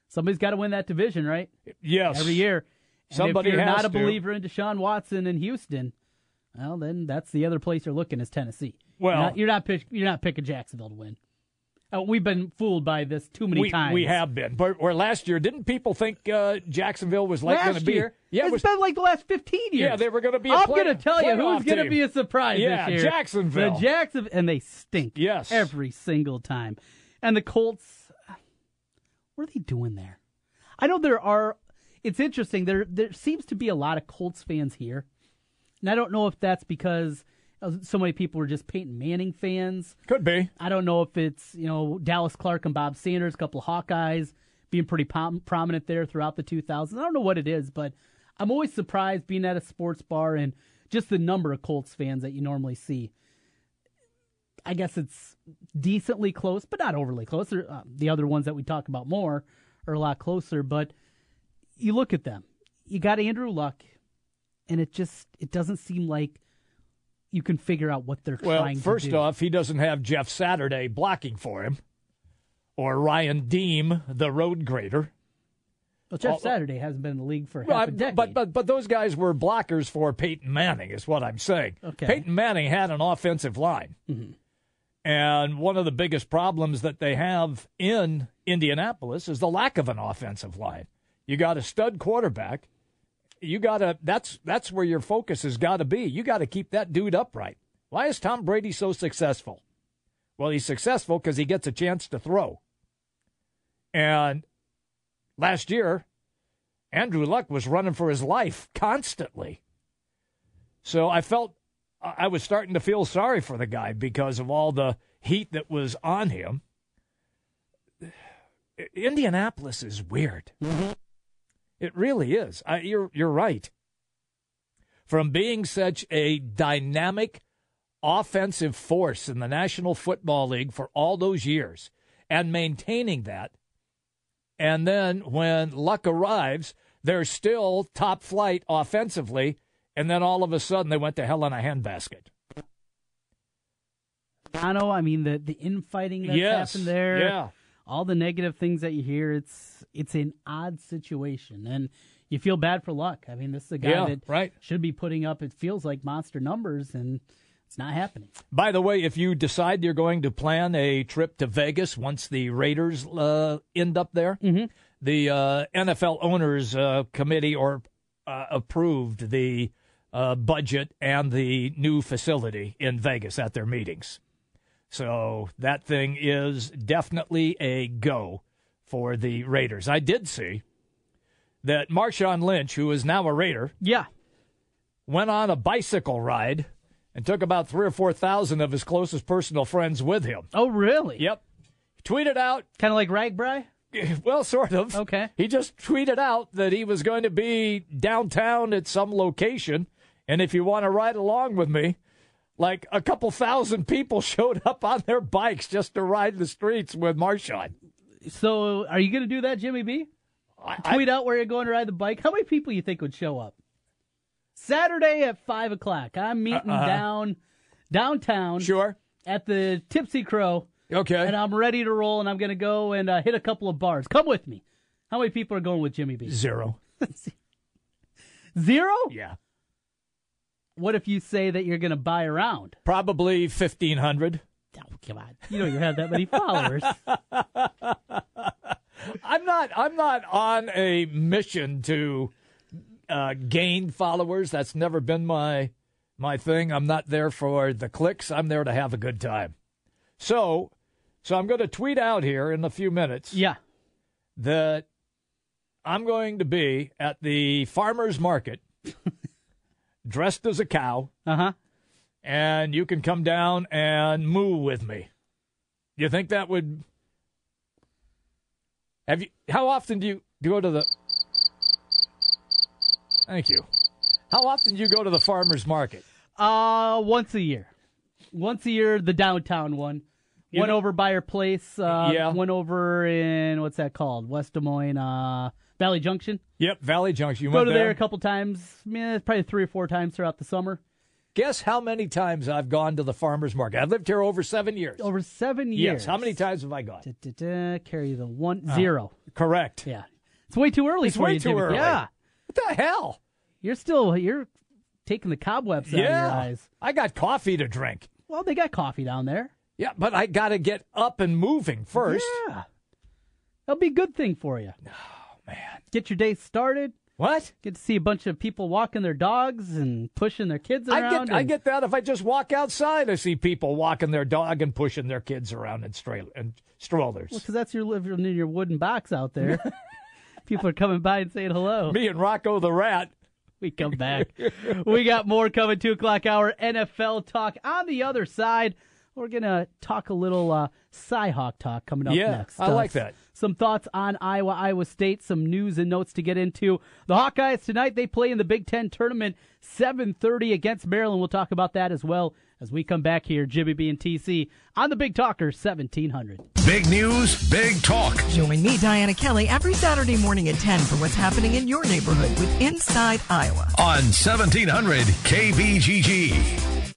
Somebody's got to win that division, right? Yes. Every year. And Somebody if you're not a to. believer in Deshaun Watson in Houston, well, then that's the other place you're looking is Tennessee. Well- you're not you're not, pick, you're not picking Jacksonville to win. Uh, we've been fooled by this too many we, times. we have been. But where last year, didn't people think uh, Jacksonville was like going to be? year. yeah, it it's was, been like the last 15 years. Yeah, they were gonna be a I'm going to tell you who's going to be a surprise Yeah, this year. Jacksonville. The Jackson and they stink. Yes. every single time. And the Colts, what are they doing there? I know there are. It's interesting. There there seems to be a lot of Colts fans here, and I don't know if that's because uh, so many people are just Peyton Manning fans. Could be. I don't know if it's you know Dallas Clark and Bob Sanders, a couple of Hawkeyes being pretty pom- prominent there throughout the 2000s. I don't know what it is, but I'm always surprised being at a sports bar and just the number of Colts fans that you normally see. I guess it's decently close, but not overly close. Uh, the other ones that we talk about more are a lot closer, but you look at them. You got Andrew Luck, and it just it doesn't seem like you can figure out what they're well, trying first to do. off, he doesn't have Jeff Saturday blocking for him, or Ryan Diem, the road grader. Well, Jeff All- Saturday hasn't been in the league for half a decade. but but but those guys were blockers for Peyton Manning, is what I'm saying. Okay. Peyton Manning had an offensive line, Mhm. and one of the biggest problems that they have in Indianapolis is the lack of an offensive line. You got a stud quarterback. You got to that's that's where your focus has got to be. You got to keep that dude upright. Why is Tom Brady so successful? Well, he's successful because he gets a chance to throw. And last year, Andrew Luck was running for his life constantly. So I felt I was starting to feel sorry for the guy because of all the heat that was on him. Indianapolis is weird. Mm-hmm. It really is. I, you're you're right. From being such a dynamic offensive force in the National Football League for all those years and maintaining that, and then when luck arrives, they're still top flight offensively, and then all of a sudden they went to hell in a handbasket. I know. I mean the the infighting that's Yes, happened there. yeah. All the negative things that you hear, it's it's an odd situation, and you feel bad for Luck. I mean, this is a guy Yeah, that right. should be putting up. It feels like monster numbers, and it's not happening. By the way, if you decide you're going to plan a trip to Vegas once the Raiders uh, end up there, the uh, NFL owners uh, committee or uh, approved the uh, budget and the new facility in Vegas at their meetings. So that thing is definitely a go for the Raiders. I did see that Marshawn Lynch, who is now a Raider, yeah, went on a bicycle ride and took about three or four thousand of his closest personal friends with him. Oh, really? Yep. Tweeted out, kind of like RAGBRAI. Well, sort of. Okay. He just tweeted out that he was going to be downtown at some location, and if you want to ride along with me, like a couple thousand people showed up on their bikes just to ride the streets with Marshawn. So, are you going to do that, Jimmy B? Tweet out where you're going to ride the bike. How many people you think would show up? Saturday at five o'clock. I'm meeting Uh-uh. down downtown. Sure. At the Tipsy Crow. Okay. And I'm ready to roll, and I'm going to go and uh, hit a couple of bars. Come with me. How many people are going with Jimmy B? Zero. Zero? Yeah. What if you say that you're going to buy around? Probably fifteen hundred. Oh, come on. You don't even have that many followers. I'm not. I'm not on a mission to uh, gain followers. That's never been my my thing. I'm not there for the clicks. I'm there to have a good time. So, so I'm going to tweet out here in a few minutes. Yeah. That I'm going to be at the farmers market, dressed as a cow. Uh huh. And you can come down and moo with me. You think that would? Have you? How often do you do you go to the? Thank you. How often do you go to the farmers market? Uh, once a year. Once a year, the downtown one. You one know- over by your place. Uh, Yeah. One over in what's that called? West Des Moines, uh, Valley Junction. Yep, Valley Junction. You Go to there? there a couple times. Man, probably three or four times throughout the summer. Guess how many times I've gone to the farmers market? I've lived here over seven years. Over seven years. Yes. How many times have I gone? Da-da, carry the one Uh, zero. Correct. Yeah. It's way too early It's way you, too Jimmy. early. Yeah. What the hell? You're still you're taking the cobwebs out of your eyes. I got coffee to drink. Well, they got coffee down there. Yeah, but I got to get up and moving first. Yeah. That'll be a good thing for you. Man. Get your day started. What? Get to see a bunch of people walking their dogs and pushing their kids I around. get I get that if I just walk outside, I see people walking their dog and pushing their kids around in stra- and strollers. Well, because that's your living in your wooden box out there. People are coming by and saying hello. Me and Rocco the rat. We come back. we got more coming. Two o'clock hour NFL talk. On the other side, we're gonna talk a little uh, Cyhawk talk coming up Yeah, next. I Uh, like that. Some thoughts on Iowa, Iowa State. Some news and notes to get into. The Hawkeyes tonight they play in the Big Ten tournament, seven thirty against Maryland. We'll talk about that as well as we come back here. Jimmy B and TC on the Big Talker seventeen hundred. Big news, big talk. Join me, Diana Kelly, every Saturday morning at 10 for what's happening in your neighborhood with Inside Iowa. On 1700 KBGG.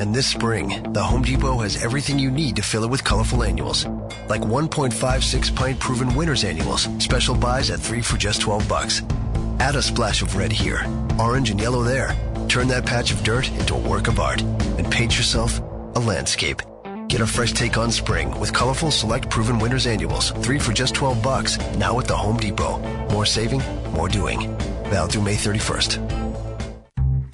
And this spring, the Home Depot has everything you need to fill it with colorful annuals. Like 1.56 pint proven winners annuals, special buys at 3 for just 12 bucks. Add a splash of red here, orange and yellow there. Turn that patch of dirt into a work of art and paint yourself a landscape. Get a fresh take on spring with colorful select proven winners annuals, 3 for just 12 bucks, now at the Home Depot. More saving, more doing. Valid through May 31st.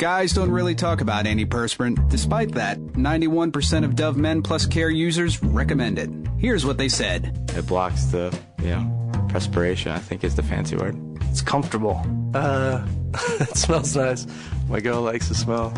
Guys don't really talk about antiperspirant. Despite that, 91% of Dove Men Plus Care users recommend it. Here's what they said. It blocks the, you know, perspiration, I think is the fancy word. It's comfortable. Uh, it smells nice. My girl likes the smell.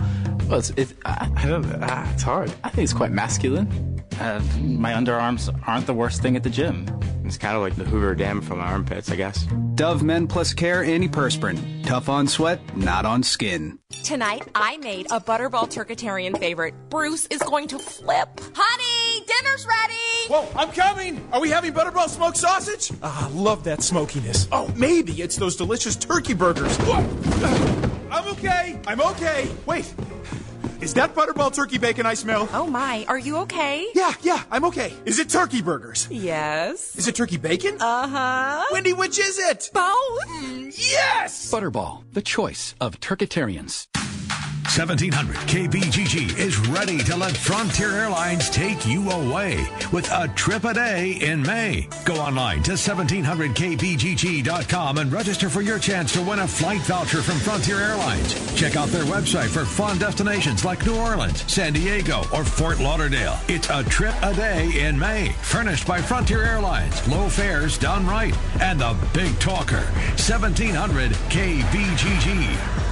Well, it's, it, I, I don't ah, it's hard. I think it's quite masculine. Uh, my underarms aren't the worst thing at the gym. It's kind of like the Hoover Dam from my armpits, I guess. Dove Men Plus Care Antiperspirant. Tough on sweat, not on skin. Tonight, I made a Butterball Turkitarian favorite. Bruce is going to flip. Honey, dinner's ready! Whoa, I'm coming! Are we having Butterball smoked sausage? Ah, love that smokiness. Oh, maybe it's those delicious turkey burgers. I'm okay. I'm okay. Wait. Is that Butterball turkey bacon I smell? Oh my, are you okay? Yeah, yeah, I'm okay. Is it turkey burgers? Yes. Is it turkey bacon? Uh huh. Wendy, which is it? Both. Mm, yes! Butterball, the choice of turkitarians. 1700 KBGG is ready to let Frontier Airlines take you away with a trip a day in May. Go online to 1700kbgg.com and register for your chance to win a flight voucher from Frontier Airlines. Check out their website for fun destinations like New Orleans, San Diego, or Fort Lauderdale. It's a trip a day in May, furnished by Frontier Airlines. Low fares done right. And the big talker, 1700 KBGG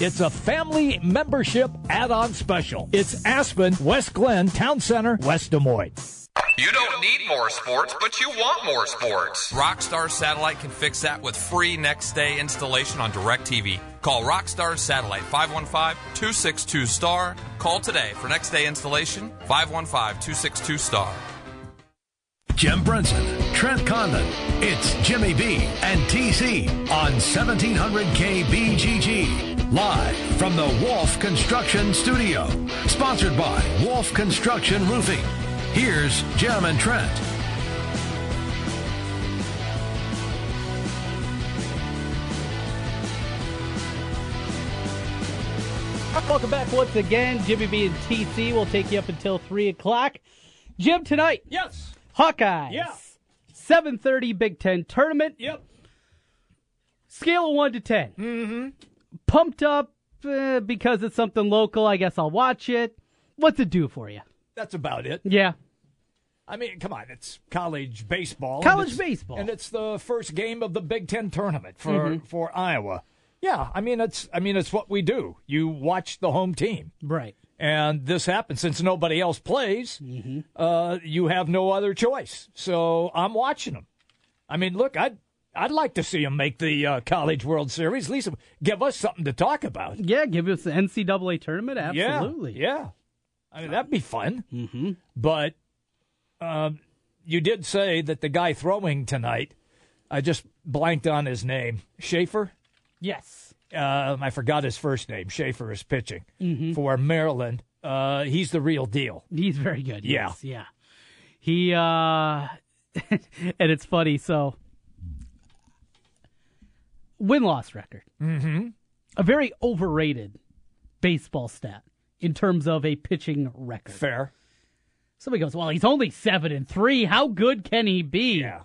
it's a family membership add-on special. It's Aspen, West Glen, Town Center, West Des Moines. You don't need more sports, but you want more sports. Rockstar Satellite can fix that with free next day installation on DirecTV. Call Rockstar Satellite 515-262-STAR. Call today for next day installation 515-262-STAR. Jim Brunson, Trent Condon. It's Jimmy B and TC on 1700 KBGG. Live from the Wolf Construction Studio. Sponsored by Wolf Construction Roofing. Here's Jim and Trent. Welcome back once again. Jimmy B and TC will take you up until 3 o'clock. Jim, tonight. Yes. Hawkeyes. Yeah. 7:30 Big 10 tournament. Yep. Scale of 1 to 10. Mm-hmm. Pumped up uh, because it's something local. I guess I'll watch it. What's it do for you? That's about it. Yeah. I mean, come on, it's college baseball. College and baseball. and it's the first game of the Big Ten tournament for Mhm. for Iowa. Yeah, I mean it's I mean it's what we do. You watch the home team, right? And this happens since nobody else plays. Mm-hmm. Uh, you have no other choice. So I'm watching them. I mean, look, I'd I'd like to see them make the uh, College World Series. At least give us something to talk about. Yeah, give us the NCAA tournament. Absolutely. Yeah, yeah. I mean, that'd be fun. Mm-hmm. But um, you did say that the guy throwing tonight, I just blanked on his name, Schaefer. Yes. Um, I forgot his first name. Schaefer is pitching Mhm. for Maryland. Uh, he's the real deal. He's very good. Yeah. Yes, yeah. He uh and it's funny, so win loss record. Mm-hmm. A very overrated baseball stat in terms of a pitching record. Fair. Somebody goes, Well, he's only seven and three. How good can he be? Yeah.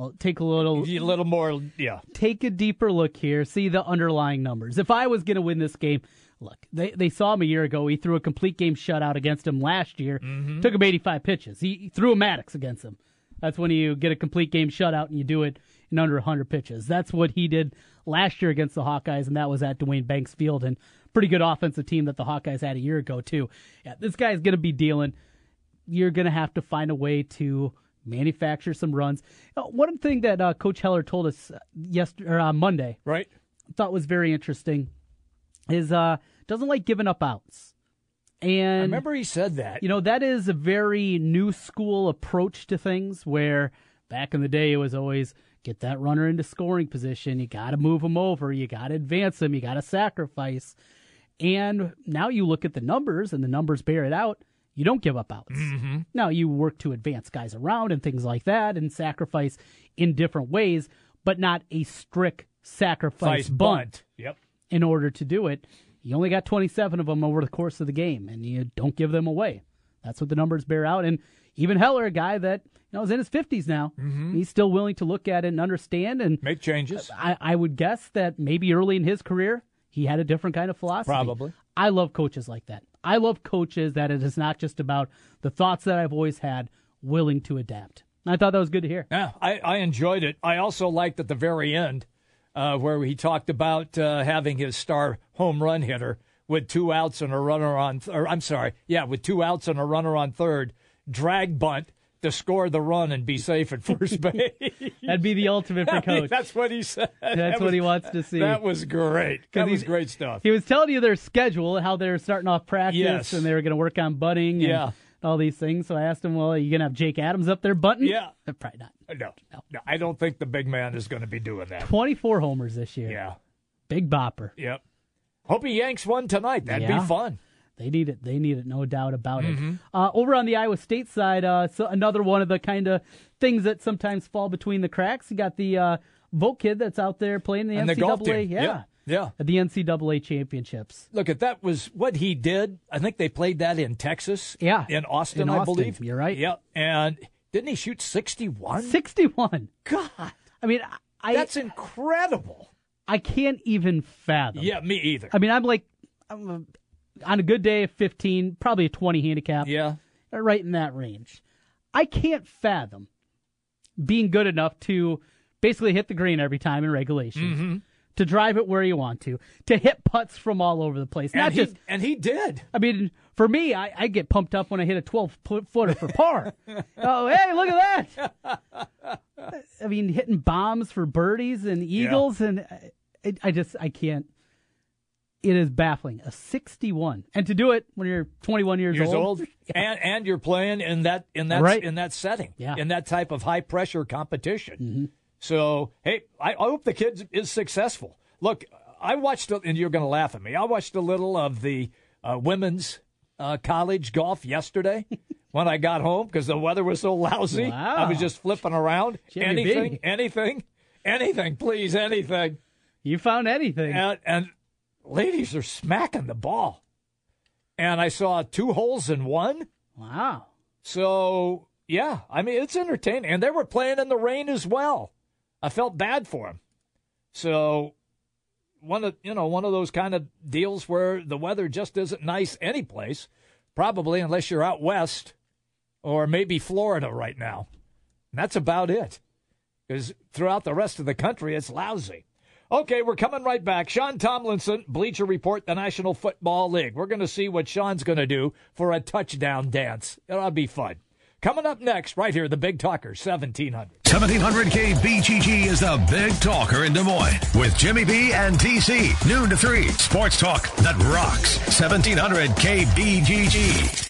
I'll take a little A little more, yeah. take a deeper look here, see the underlying numbers. If I was going to win this game, look, they, they saw him a year ago. He threw a complete game shutout against him last year. Mhm. Took him 85 pitches. He, he threw a Maddux against him. That's when you get a complete game shutout and you do it in under 100 pitches. That's what he did last year against the Hawkeyes, and that was at Duane Banks Field. And pretty good offensive team that the Hawkeyes had a year ago, too. Yeah, this guy's going to be dealing. You're going to have to find a way to manufacture some runs. Uh, One thing that uh, Coach Heller told us yesterday or on Monday, right, thought was very interesting, is uh doesn't like giving up outs. And I remember he said that. you know that is a very new school approach to things. Where back in the day it was always get that runner into scoring position. You got to move him over. You got to advance him. You got to sacrifice. And now you look at the numbers, and the numbers bear it out. You don't give up outs. Mm-hmm. Now you work to advance guys around and things like that, and sacrifice in different ways, but not a strict sacrifice bunt bunt. Yep. in order to do it. You only got 27 of them over the course of the game, and you don't give them away. That's what the numbers bear out. And even Heller, a guy that you know is in his 50s now, Mhm. he's still willing to look at it and understand and make changes. I, I would guess that maybe early in his career he had a different kind of philosophy. Probably. I love coaches like that. I love coaches that it is not just about the thoughts that I've always had, willing to adapt. I thought that was good to hear. Yeah, I, I enjoyed it. I also liked at the very end uh, where he talked about uh, having his star home run hitter with two outs and a runner on. Th- or I'm sorry, yeah, with two outs and a runner on third, drag bunt to score the run and be safe at first base. That'd be the ultimate for I mean, coach. that's what he said. That's That what was- he wants to see. That was great. That was great stuff. He was telling you their schedule, how they're starting off practice, Yes. and they were going to work on butting, and Yeah. all these things. So I asked him, "Well, are you going to have Jake Adams up there butting?" Yeah. Uh, probably not. Uh, no, no, I don't think the big man is going to be doing that. Twenty-four homers this year. Yeah, big bopper. Yep. Hope he yanks one tonight. That'd Yeah. be fun. They need it. They need it. No doubt about Mhm. it. Uh, over on the Iowa State side, uh, so another one of the kind of things that sometimes fall between the cracks. You got the uh, Voke kid that's out there playing the And the NCAA. team. Yeah. Yeah. Yeah. At the NCAA championships. Look at that was what he did. I think they played that in Texas. Yeah. In Austin, In I believe. You're right. Yeah. And didn't he shoot 61? 61. God. I mean, I That's incredible. I can't even fathom. Yeah, me either. I mean, I'm like, I'm on a good day, a 15, probably a 20 handicap. Yeah. Right in that range. I can't fathom being good enough to basically hit the green every time in regulations, Mhm. to drive it where you want to, to hit putts from all over the place. Not and, just, he, and he did. I mean, for me, I, I get pumped up when I hit a 12 footer for par. oh, hey, look at that. I mean, hitting bombs for birdies and eagles, and I, I just, I can't. It is baffling. A 61. And to do it when you're 21 years, Years old, and and you're playing in that in that Right. in that setting, Yeah. in that type of high pressure competition. Mm-hmm. So hey, I, I hope the kid is successful. Look, I watched, a- and you're going to laugh at me. I watched a little of the uh, women's uh, college golf yesterday when I got home because the weather was so lousy. Wow. I was just flipping around. Jimmy anything, B. anything, anything, please, anything. You found anything. And, and ladies are smacking the ball. And I saw two holes in one. Wow. So, yeah, I mean, it's entertaining. And they were playing in the rain as well. I felt bad for them. So, one of you know one of those kind of deals where the weather just isn't nice any place, probably unless you're out west or maybe Florida right now. And that's about it. Because throughout the rest of the country, it's lousy. Okay, we're coming right back. Sean Tomlinson, Bleacher Report, the National Football League. We're going to see what Sean's going to do for a touchdown dance. It'll be fun. Coming up next, right here, the Big Talker, 1700. 1700 KBGG is the Big Talker in Des Moines with Jimmy B and TC. Noon to 3. Sports talk that rocks. 1700 KBGG.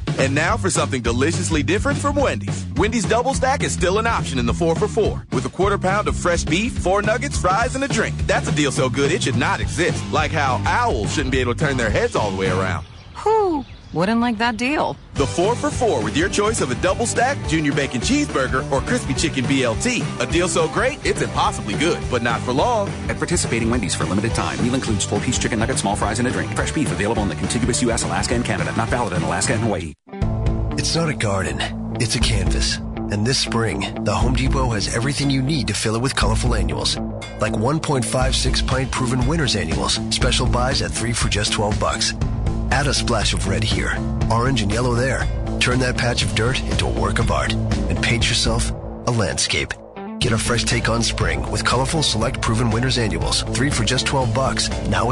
And now for something deliciously different from Wendy's. Wendy's Double Stack is still an option in the 4 for 4 with a quarter pound of fresh beef, four nuggets, fries, and a drink. That's a deal so good it should not exist. Like how owls shouldn't be able to turn their heads all the way around. Whew, wouldn't like that deal. The 4 for 4 with your choice of a double stack, junior bacon cheeseburger, or crispy chicken BLT. A deal so great, it's impossibly good, but not for long. At participating Wendy's for a limited time, meal includes full piece chicken nuggets, small fries, and a drink. Fresh beef available in the contiguous U.S., Alaska, and Canada. Not valid in Alaska and Hawaii. It's not a garden, it's a canvas. And this spring, the Home Depot has everything you need to fill it with colorful annuals. Like 1.56 pint proven winners annuals, special buys at 3 for just 12 bucks. Add a splash of red here, orange and yellow there. Turn that patch of dirt into a work of art and paint yourself a landscape. Get a fresh take on spring with colorful select proven winners annuals, 3 for just 12 bucks. Now